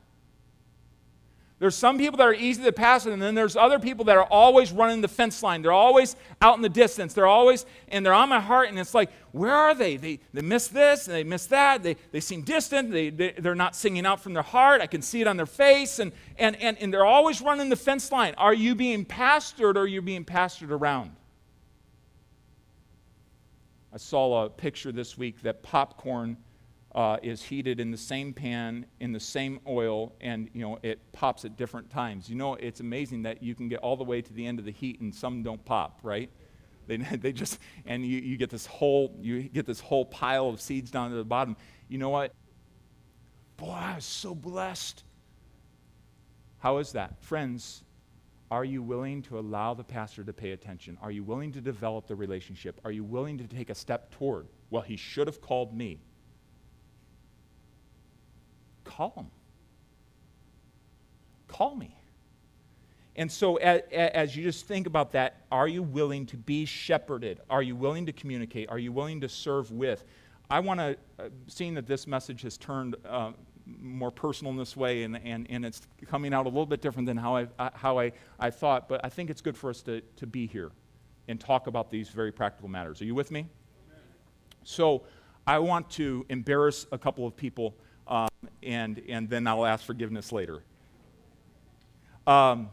There's some people that are easy to pass, and then there's other people that are always running the fence line. They're always out in the distance. They're always, and they're on my heart, and it's like, where are they? They, they miss this, and they miss that. They, they seem distant. They, they, they're not singing out from their heart. I can see it on their face, and, and, and, and they're always running the fence line. Are you being pastored, or are you being pastored around? I saw a picture this week that popcorn uh, is heated in the same pan in the same oil and you know it pops at different times. You know it's amazing that you can get all the way to the end of the heat and some don't pop right? They, they just and you, you get this whole you get this whole pile of seeds down to the bottom. You know what? Boy i was so blessed. How is that? Friends are you willing to allow the pastor to pay attention? Are you willing to develop the relationship? Are you willing to take a step toward? Well he should have called me call him. Call me. And so, as, as, you just think about that, are you willing to be shepherded? Are you willing to communicate? Are you willing to serve with? I want to, uh, seeing that this message has turned uh, more personal in this way and, and, and it's coming out a little bit different than how, I, uh, how I, I thought, but I think it's good for us to, to be here and talk about these very practical matters. Are you with me? Amen. So, I want to embarrass a couple of people um, and, and then I'll ask forgiveness later. Um,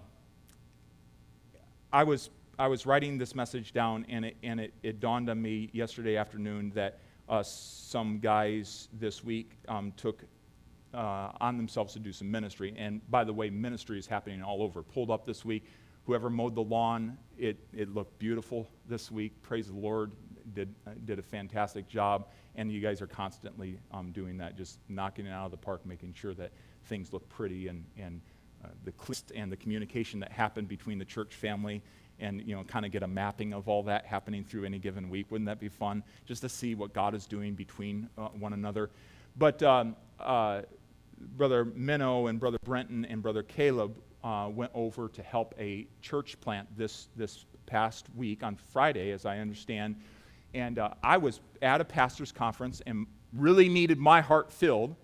I, was, I was writing this message down, and it, and it, it dawned on me yesterday afternoon that uh, some guys this week um, took uh, on themselves to do some ministry. And by the way, ministry is happening all over. Pulled up this week. Whoever mowed the lawn, it, it looked beautiful this week. Praise the Lord. Did, did a fantastic job and you guys are constantly um, doing that, just knocking it out of the park, making sure that things look pretty and, and uh, the and the communication that happened between the church family and you know kind of get a mapping of all that happening through any given week. Wouldn't that be fun? Just to see what god is doing between uh, one another. But um, uh, brother minnow and brother brenton and brother caleb uh, went over to help a church plant this this past week on friday as i understand and uh, I was at a pastor's conference and really needed my heart filled.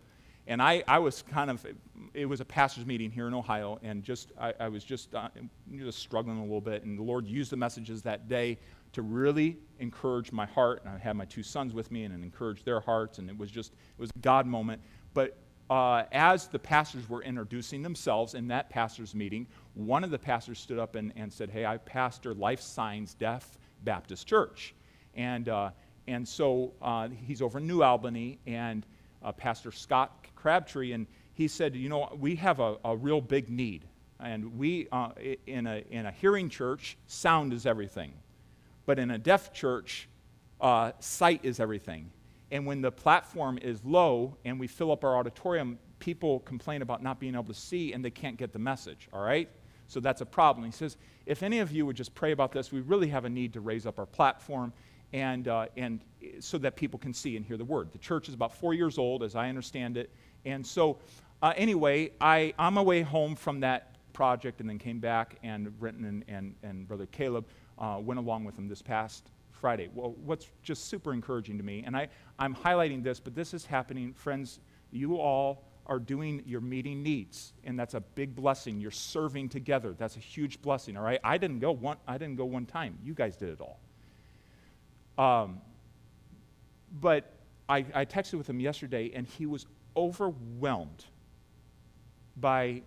And I, I was kind of, it was a pastor's meeting here in Ohio, and just I, I was just, uh, just struggling a little bit. And the Lord used the messages that day to really encourage my heart. And I had my two sons with me and encourage their hearts, and it was just, it was a God moment. But uh, as the pastors were introducing themselves in that pastor's meeting, one of the pastors stood up and, and said, Hey, I pastor Life Signs Deaf Baptist Church. And, uh, and so uh, he's over in New Albany, and uh, Pastor Scott Crabtree, and he said, You know, we have a, a real big need. And we, uh, in, a, in a hearing church, sound is everything. But in a deaf church, uh, sight is everything. And when the platform is low and we fill up our auditorium, people complain about not being able to see and they can't get the message, all right? So that's a problem. He says, if any of you would just pray about this, we really have a need to raise up our platform and, uh, and so that people can see and hear the word. The church is about four years old, as I understand it. And so, uh, anyway, I, on my way home from that project and then came back, and Brenton and, and, and Brother Caleb uh, went along with them this past Friday. Well, what's just super encouraging to me, and I, I'm highlighting this, but this is happening, friends, you all are doing your meeting needs and that's a big blessing you're serving together that's a huge blessing all right i didn't go one i didn't go one time you guys did it all um, but I, I texted with him yesterday, and he was overwhelmed by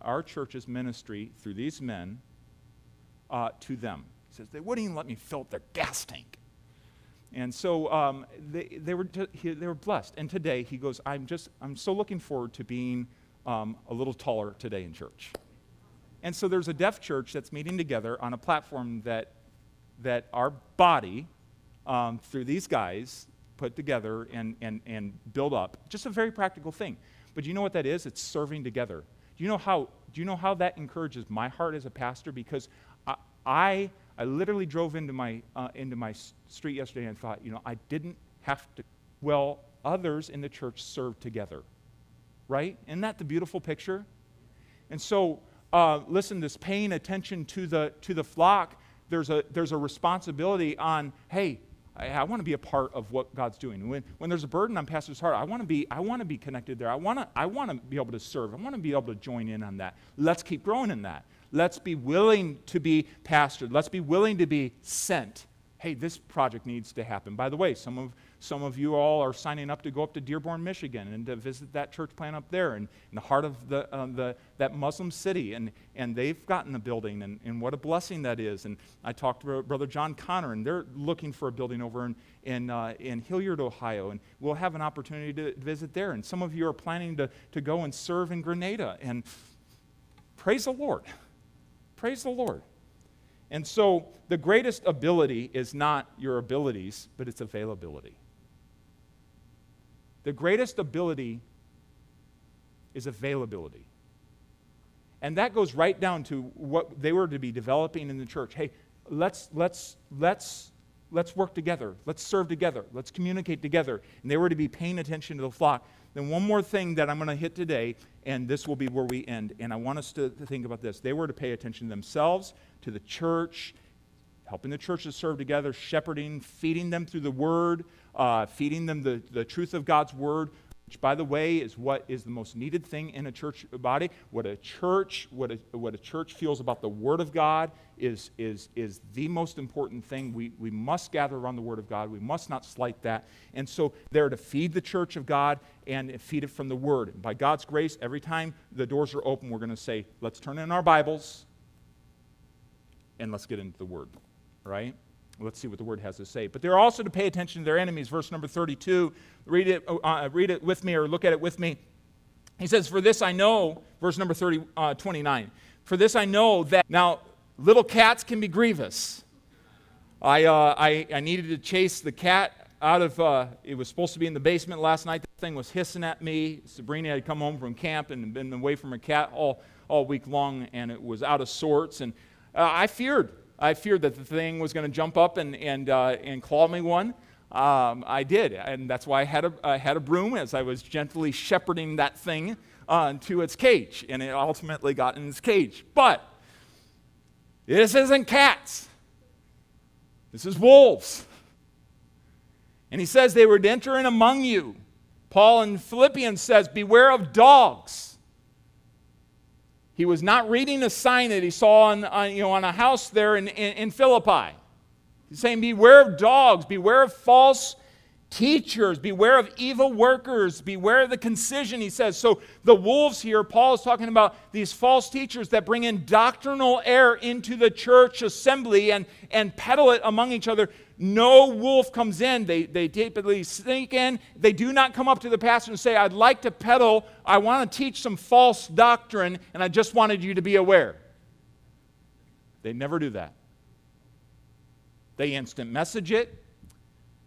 our church's ministry through these men uh, to them. He says, They wouldn't even let me fill up their gas tank. And so um, they, they, were t- he, they were blessed. And today he goes, I'm just, I'm so looking forward to being um, a little taller today in church. And so there's a deaf church that's meeting together on a platform that, that our body, um, through these guys put together and, and, and build up. Just a very practical thing. But you know what that is? It's serving together. Do you know how, do you know how that encourages my heart as a pastor? Because I, I, I literally drove into my, uh, into my street yesterday and thought, you know, I didn't have to, well, others in the church served together. Right? Isn't that the beautiful picture? And so uh, listen, this paying attention to the, to the flock, there's a, there's a responsibility on, hey, I, I want to be a part of what God's doing. When, when there's a burden on pastor's heart, I want to be, I want to be connected there. I want to, I want to be able to serve. I want to be able to join in on that. Let's keep growing in that. Let's be willing to be pastored. Let's be willing to be sent. Hey, this project needs to happen. By the way, some of some of you all are signing up to go up to Dearborn, Michigan, and to visit that church plant up there in, in the heart of the, uh, the, that Muslim city. And, and they've gotten a building, and, and what a blessing that is. And I talked to Brother John Connor, and they're looking for a building over in, in, uh, in Hilliard, Ohio. And we'll have an opportunity to visit there. And some of you are planning to, to go and serve in Grenada. And praise the Lord. Praise the Lord. And so the greatest ability is not your abilities, but it's availability. The greatest ability is availability. And that goes right down to what they were to be developing in the church. Hey, let's, let's, let's, let's work together. Let's serve together. Let's communicate together. And they were to be paying attention to the flock. Then, one more thing that I'm going to hit today, and this will be where we end. And I want us to, think about this. They were to pay attention to themselves, to the church, helping the church to serve together, shepherding, feeding them through the word, uh, feeding them the, the truth of God's word, which, by the way, is what is the most needed thing in a church body. What a church, what a, what a church feels about the word of God is, is, is the most important thing. We, we must gather around the word of God. We must not slight that. And so they're to feed the church of God and feed it from the word. And by God's grace, every time the doors are open, we're going to say, let's turn in our Bibles and let's get into the word, right? Let's see what the word has to say. But they're also to pay attention to their enemies. Verse number 32. Read it, uh, uh, read it with me or look at it with me. He says, For this I know, verse number 30, uh, 29. For this I know that, now, little cats can be grievous. I, uh, I, I, needed to chase the cat out of, uh, it was supposed to be in the basement last night. The thing was hissing at me. Sabrina had come home from camp and been away from her cat all, all week long, and it was out of sorts. And uh, I feared I feared that the thing was going to jump up and, and, uh, and claw me one. Um, I did, and that's why I had, a, I had a broom as I was gently shepherding that thing uh, to its cage, and it ultimately got in its cage. But this isn't cats, this is wolves. And he says they would enter in among you. Paul in Philippians says, Beware of dogs. He was not reading a sign that he saw on, on you know, on a house there in, in, in Philippi. He's saying, Beware of dogs, beware of false teachers, beware of evil workers, beware of the concision, he says. So the wolves here, Paul is talking about these false teachers that bring in doctrinal error into the church assembly and, and peddle it among each other. No wolf comes in. They, they typically sneak in. They do not come up to the pastor and say, I'd like to peddle, I want to teach some false doctrine, and I just wanted you to be aware. They never do that. They instant message it,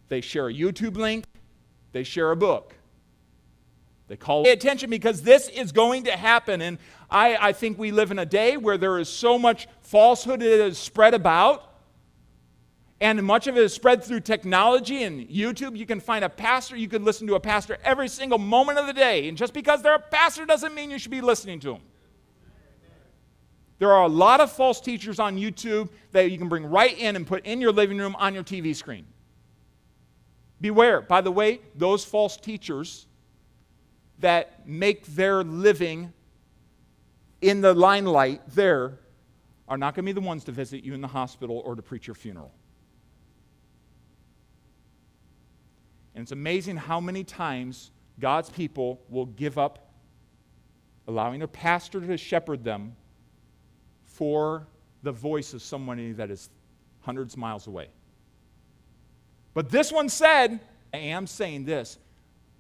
they share a YouTube link, they share a book. They call attention because this is going to happen. And I, I think we live in a day where there is so much falsehood that is spread about and much of it is spread through technology and YouTube. You can find a pastor, you can listen to a pastor every single moment of the day. And just because they're a pastor doesn't mean you should be listening to them. There are a lot of false teachers on YouTube that you can bring right in and put in your living room on your TV screen. Beware. By the way, those false teachers that make their living in the limelight there are not going to be the ones to visit you in the hospital or to preach your funeral. And it's amazing how many times God's people will give up allowing a pastor to shepherd them for the voice of somebody that is hundreds of miles away. But this one said, I am saying this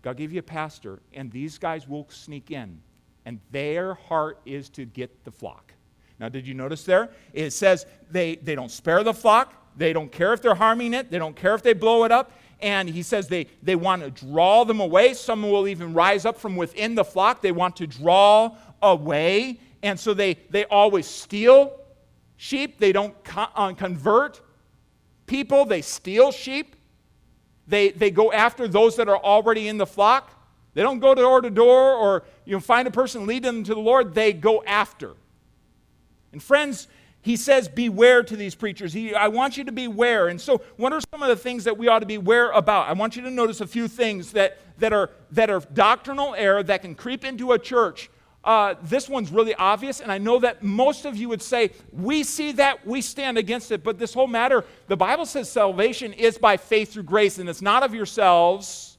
God gave you a pastor, and these guys will sneak in, and their heart is to get the flock. Now, did you notice there? It says they, they don't spare the flock, they don't care if they're harming it, they don't care if they blow it up and he says they, they want to draw them away. Some will even rise up from within the flock. They want to draw away. And so they, they always steal sheep. They don't co- uh, convert people, they steal sheep. They, they go after those that are already in the flock. They don't go door to door or you know, find a person, lead them to the Lord. They go after. And friends, he says, Beware to these preachers. He, I want you to beware. And so, what are some of the things that we ought to beware about? I want you to notice a few things that, that, are, that are doctrinal error that can creep into a church. Uh, this one's really obvious, and I know that most of you would say, We see that, we stand against it. But this whole matter, the Bible says salvation is by faith through grace, and it's not of yourselves,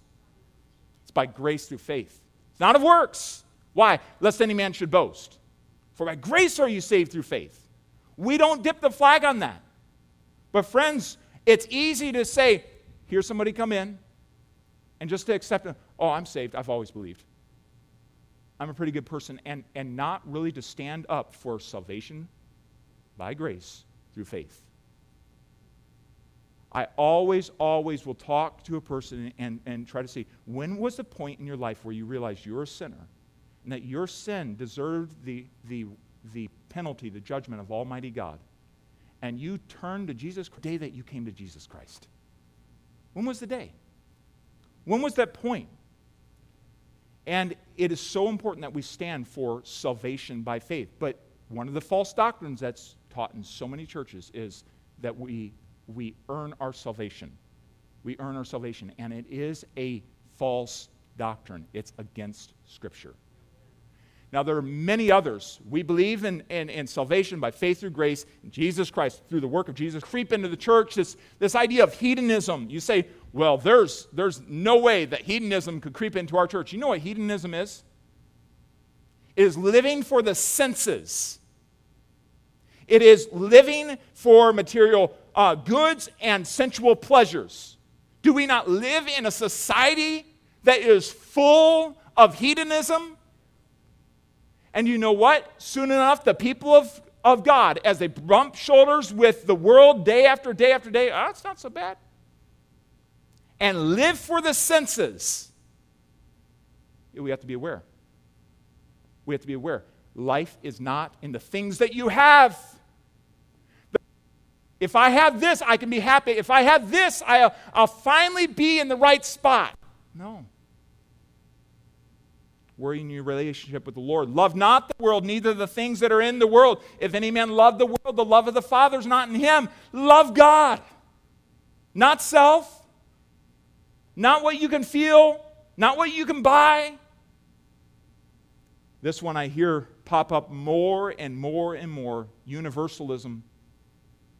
it's by grace through faith. It's not of works. Why? Lest any man should boast. For by grace are you saved through faith. We don't dip the flag on that. But, friends, it's easy to say, here's somebody come in, and just to accept them, oh, I'm saved. I've always believed. I'm a pretty good person, and, and not really to stand up for salvation by grace through faith. I always, always will talk to a person and, and try to see when was the point in your life where you realized you're a sinner and that your sin deserved the, the, the penalty, the judgment of Almighty God, and you turned to Jesus the day that you came to Jesus Christ? When was the day? When was that point? And it is so important that we stand for salvation by faith. But one of the false doctrines that's taught in so many churches is that we, we earn our salvation. We earn our salvation. And it is a false doctrine, it's against Scripture. Now, there are many others. We believe in, in, in, salvation by faith through grace in Jesus Christ, through the work of Jesus. Creep into the church this, this idea of hedonism. You say, well, there's, there's no way that hedonism could creep into our church. You know what hedonism is? It is living for the senses, it is living for material uh, goods and sensual pleasures. Do we not live in a society that is full of hedonism? And you know what? Soon enough, the people of, of God, as they bump shoulders with the world day after day after day, ah, oh, it's not so bad. And live for the senses. We have to be aware. We have to be aware. Life is not in the things that you have. If I have this, I can be happy. If I have this, I'll, I'll finally be in the right spot. No worry in your relationship with the Lord. Love not the world, neither the things that are in the world. If any man love the world, the love of the Father is not in him. Love God, not self, not what you can feel, not what you can buy. This one I hear pop up more and more and more universalism.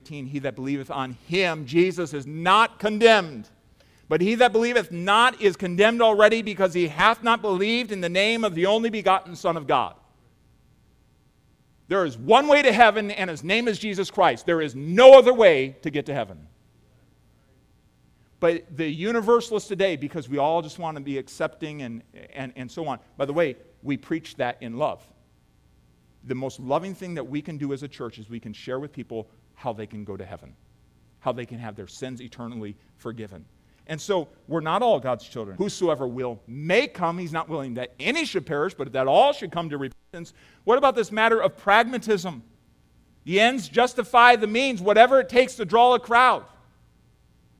He that believeth on him, Jesus, is not condemned. But he that believeth not is condemned already because he hath not believed in the name of the only begotten Son of God. There is one way to heaven, and his name is Jesus Christ. There is no other way to get to heaven. But the universalists today, because we all just want to be accepting and, and, and so on, by the way, we preach that in love. The most loving thing that we can do as a church is we can share with people how they can go to heaven, how they can have their sins eternally forgiven. And so we're not all God's children. Whosoever will may come. He's not willing that any should perish, but that all should come to repentance. What about this matter of pragmatism? The ends justify the means, whatever it takes to draw a crowd.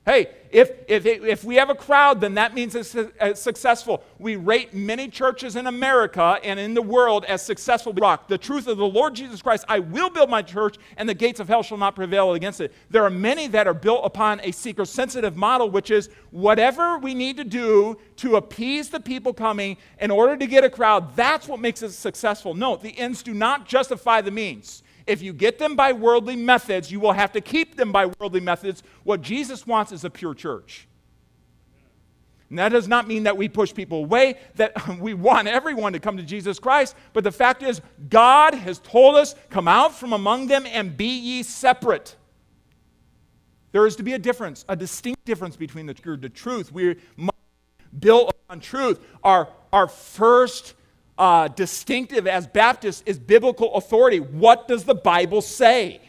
Hey, if, if, if we have a crowd, then that means it's, successful. We rate many churches in America and in the world as successful. Rock. The truth of the Lord Jesus Christ, I will build my church, and the gates of hell shall not prevail against it. There are many that are built upon a seeker sensitive model, which is whatever we need to do to appease the people coming in order to get a crowd, that's what makes it successful. No, the ends do not justify the means. If you get them by worldly methods, you will have to keep them by worldly methods. What Jesus wants is a pure church. And that does not mean that we push people away, that we want everyone to come to Jesus Christ. But the fact is, God has told us, come out from among them and be ye separate. There is to be a difference, a distinct difference between the, the truth. We built on truth. Our, our first uh, distinctive as Baptists is biblical authority. What does the Bible say?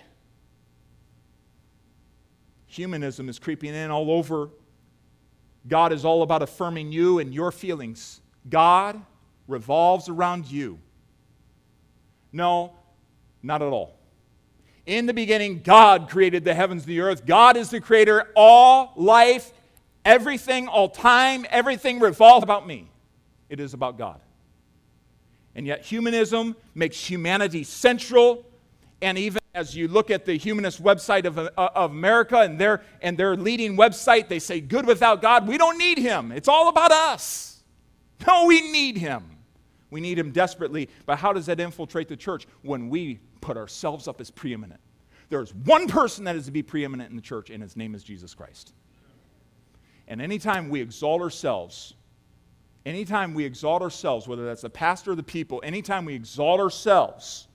Humanism is creeping in all over. God is all about affirming you and your feelings. God revolves around you. No, not at all. In the beginning, God created the heavens and the earth. God is the creator. All life, everything, all time, everything revolves about me. It is about God. And yet, humanism makes humanity central And even as you look at the humanist website of, uh, of America and their, and their leading website, they say, Good without God, we don't need him. It's all about us. No, we need him. We need him desperately. But how does that infiltrate the church? When we put ourselves up as preeminent. There's one person that is to be preeminent in the church, and his name is Jesus Christ. And anytime we exalt ourselves, anytime we exalt ourselves, whether that's the pastor or the people, anytime we exalt ourselves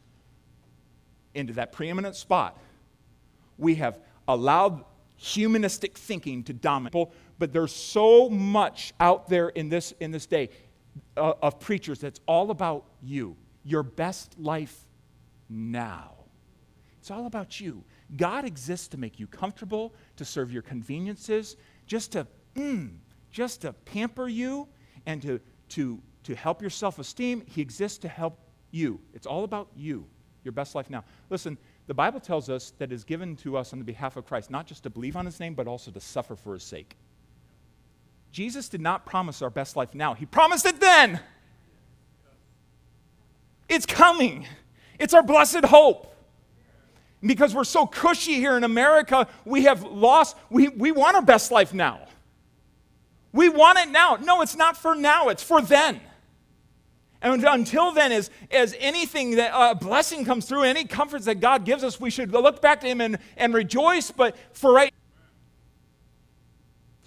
into that preeminent spot, we have allowed humanistic thinking to dominate. But there's so much out there in this, in this day uh, of preachers that's all about you, your best life now. It's all about you. God exists to make you comfortable, to serve your conveniences, just to mm, just to pamper you and to, to, to help your self esteem. He exists to help you. It's all about you, your best life now. Listen, the Bible tells us that it is given to us on the behalf of Christ, not just to believe on his name, but also to suffer for his sake. Jesus did not promise our best life now, he promised it then. It's coming, it's our blessed hope. Because we're so cushy here in America, we have lost, we, we want our best life now. We want it now. No, it's not for now, it's for then. And until then, as, as anything that a uh, blessing comes through, any comforts that God gives us, we should look back to Him and, and rejoice. But for right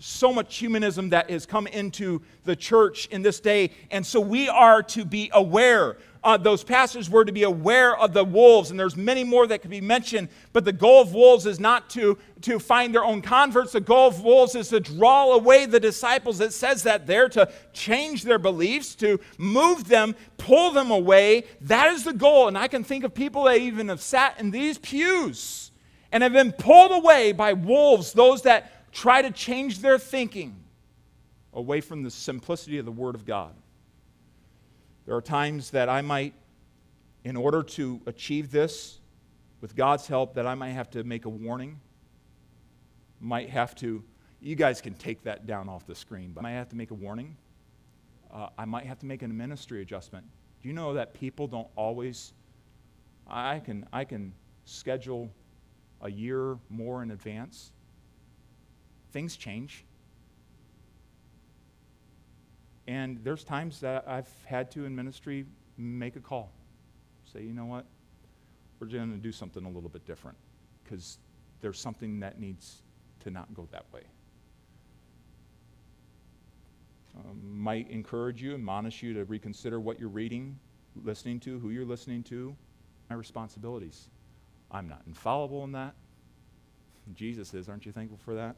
so much humanism that has come into the church in this day. And so we are to be aware uh, those pastors were to be aware of the wolves, and there's many more that could be mentioned. But the goal of wolves is not to, to find their own converts. The goal of wolves is to draw away the disciples. It says that there to change their beliefs, to move them, pull them away. That is the goal. And I can think of people that even have sat in these pews and have been pulled away by wolves, those that try to change their thinking away from the simplicity of the Word of God. There are times that I might, in order to achieve this, with God's help, that I might have to make a warning. Might have to, you guys can take that down off the screen, but I might have to make a warning. Uh, I might have to make a ministry adjustment. Do you know that people don't always, I can, I can schedule a year more in advance? Things change. And there's times that I've had to in ministry make a call. Say, you know what? We're going to do something a little bit different because there's something that needs to not go that way. Um, might encourage you, and admonish you to reconsider what you're reading, listening to, who you're listening to, my responsibilities. I'm not infallible in that. Jesus is. Aren't you thankful for that?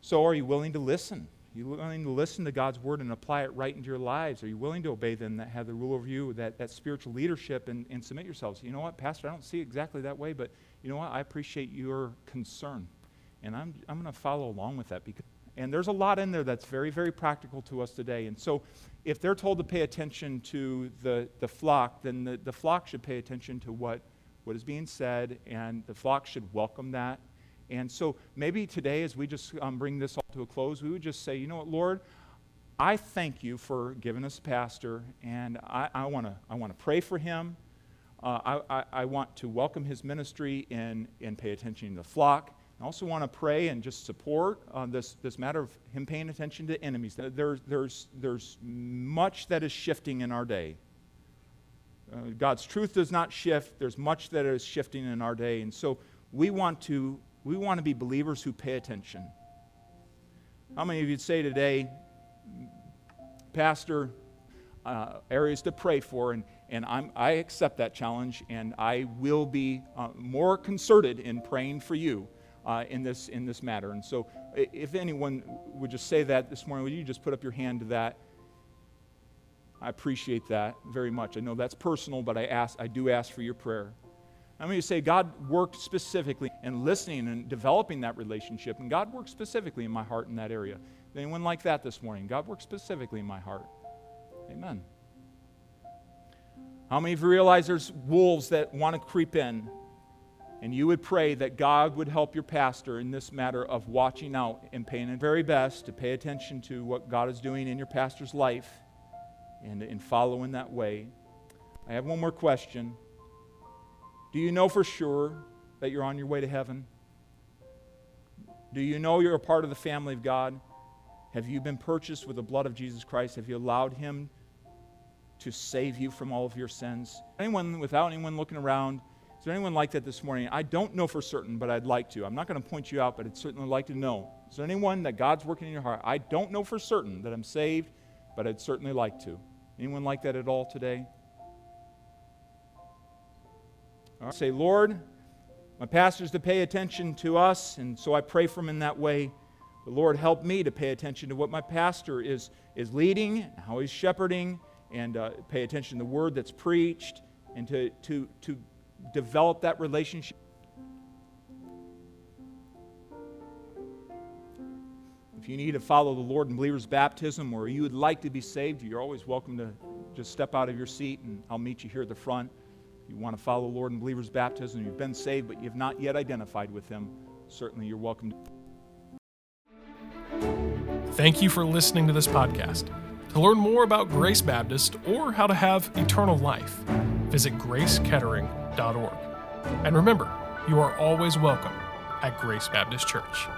So, are you willing to listen? You willing to listen to God's word and apply it right into your lives? Are you willing to obey them that have the rule over you, that, that spiritual leadership, and, and submit yourselves? You know what, Pastor, I don't see exactly that way, but you know what? I appreciate your concern. And I'm, I'm going to follow along with that. Because, and there's a lot in there that's very, very practical to us today. And so if they're told to pay attention to the, the flock, then the, the flock should pay attention to what, what is being said, and the flock should welcome that and so maybe today, as we just um, bring this all to a close, we would just say, you know what, Lord, I thank you for giving us a pastor, and I, want to I wanna pray for him. Uh, I, I, I, want to welcome his ministry and, and pay attention to the flock. I also want to pray and just support uh, this, this matter of him paying attention to enemies. There, there's, there's much that is shifting in our day. Uh, God's truth does not shift. There's much that is shifting in our day. And so we want to we want to be believers who pay attention. How many of you say today, Pastor, uh, areas to pray for, and, and I'm, I accept that challenge, and I will be uh, more concerted in praying for you uh, in, this, in this matter. And so, if anyone would just say that this morning, would you just put up your hand to that? I appreciate that very much. I know that's personal, but I, ask, I do ask for your prayer. I'm going to say God worked specifically in listening and developing that relationship, and God worked specifically in my heart in that area. Anyone like that this morning? God worked specifically in my heart. Amen. How many of you realize there's wolves that want to creep in? And you would pray that God would help your pastor in this matter of watching out and paying the very best to pay attention to what God is doing in your pastor's life and in following that way. I have one more question. Do you know for sure that you're on your way to heaven? Do you know you're a part of the family of God? Have you been purchased with the blood of Jesus Christ? Have you allowed Him to save you from all of your sins? Anyone, without anyone looking around, is there anyone like that this morning? I don't know for certain, but I'd like to. I'm not going to point you out, but I'd certainly like to know. Is there anyone that God's working in your heart? I don't know for certain that I'm saved, but I'd certainly like to. Anyone like that at all today? Right. Say, Lord, my pastor's to pay attention to us, and so I pray for him in that way. The Lord, help me to pay attention to what my pastor is, is leading, how he's shepherding, and uh, pay attention to the word that's preached, and to, to, to develop that relationship. If you need to follow the Lord in believer's baptism or you would like to be saved, you're always welcome to just step out of your seat and I'll meet you here at the front. You want to follow Lord in believer's baptism, you've been saved but you've not yet identified with Him, certainly you're welcome. To Thank you for listening to this podcast. To learn more about Grace Baptist or how to have eternal life, visit gracekettering.org. And remember, you are always welcome at Grace Baptist Church.